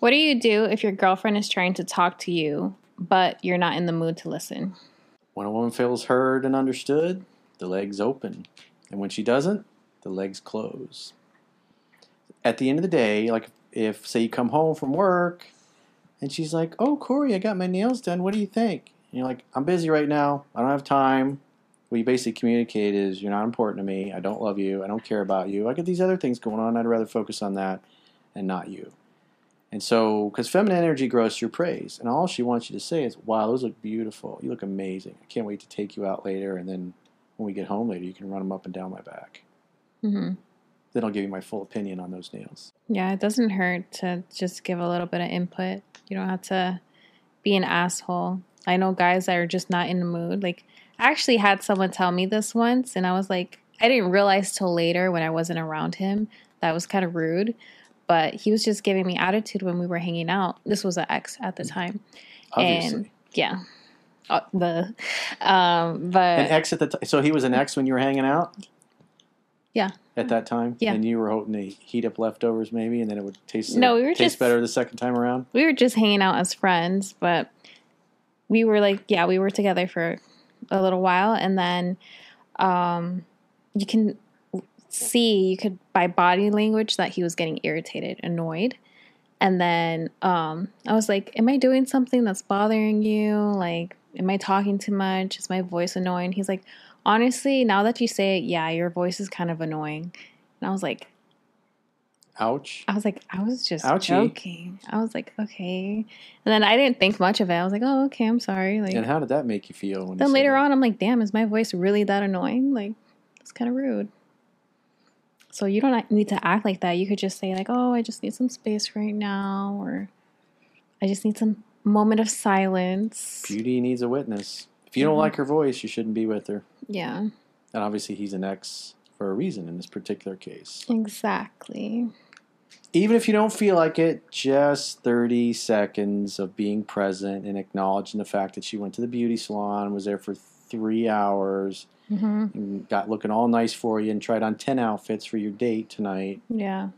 What do you do if your girlfriend is trying to talk to you, but you're not in the mood to listen? When a woman feels heard and understood, the legs open. And when she doesn't, the legs close. At the end of the day, like if, say, you come home from work and she's like, Oh, Corey, I got my nails done. What do you think? And you're like, I'm busy right now. I don't have time. What you basically communicate is, You're not important to me. I don't love you. I don't care about you. I got these other things going on. I'd rather focus on that and not you. And so, because feminine energy grows through praise, and all she wants you to say is, "Wow, those look beautiful. You look amazing. I can't wait to take you out later, and then when we get home later, you can run them up and down my back. Mm-hmm. Then I'll give you my full opinion on those nails." Yeah, it doesn't hurt to just give a little bit of input. You don't have to be an asshole. I know guys that are just not in the mood. Like, I actually had someone tell me this once, and I was like, I didn't realize till later when I wasn't around him that was kind of rude. But he was just giving me attitude when we were hanging out. This was an ex at the time, Obviously, and yeah, uh, the um, but an ex at the time. So he was an ex when you were hanging out. Yeah. At that time. Yeah. And you were hoping to heat up leftovers, maybe, and then it would taste. No, we were taste just- better the second time around. we were just hanging out as friends, but we were like, yeah, we were together for a little while, and then um, you can see, you could by body language that he was getting irritated, annoyed, and then um, I was like, am I doing something that's bothering you? Like, am I talking too much? Is my voice annoying? He's like, honestly, now that you say it, yeah, your voice is kind of annoying, and I was like. Ouch. I was like, I was just Ouchie. joking. I was like, okay. And then I didn't think much of it. I was like, oh, okay, I'm sorry. Like And how did that make you feel? You then said later that? on, I'm like, damn, is my voice really that annoying? Like, it's kind of rude. So you don't need to act like that. You could just say like, oh, I just need some space right now, or I just need some moment of silence. Beauty needs a witness. If you don't like her voice, you shouldn't be with her. Yeah, And obviously, he's an ex for a reason in this particular case. exactly. Even if you don't feel like it, just 30 seconds of being present and acknowledging the fact that she went to the beauty salon, was there for three hours, hmm and got looking all nice for you, and tried on 10 outfits for your date tonight Yeah,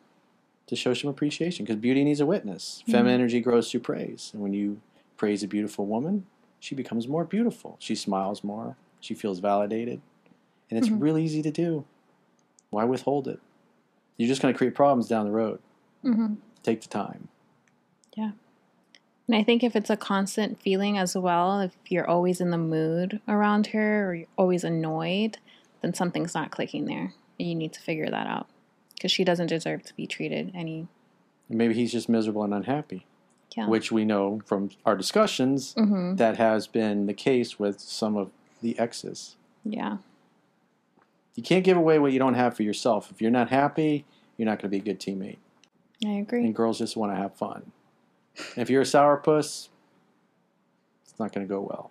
to show some appreciation. Because beauty needs a witness. Mhm. Feminine energy grows through praise. And when you praise a beautiful woman, she becomes more beautiful. She smiles more, she feels validated. And it's Mhm. really easy to do. Why withhold it? You're just going to create problems down the road. hmm Take the time. And I think if it's a constant feeling as well, if you're always in the mood around her or you're always annoyed, then something's not clicking there. And you need to figure that out because she doesn't deserve to be treated any. Maybe he's just miserable and unhappy, Yeah. which we know from our discussions hmm that has been the case with some of the exes. Yeah. You can't give away what you don't have for yourself. If you're not happy, you're not going to be a good teammate. I agree. And girls just want to have fun. And if you're a sourpuss, it's not going to go well.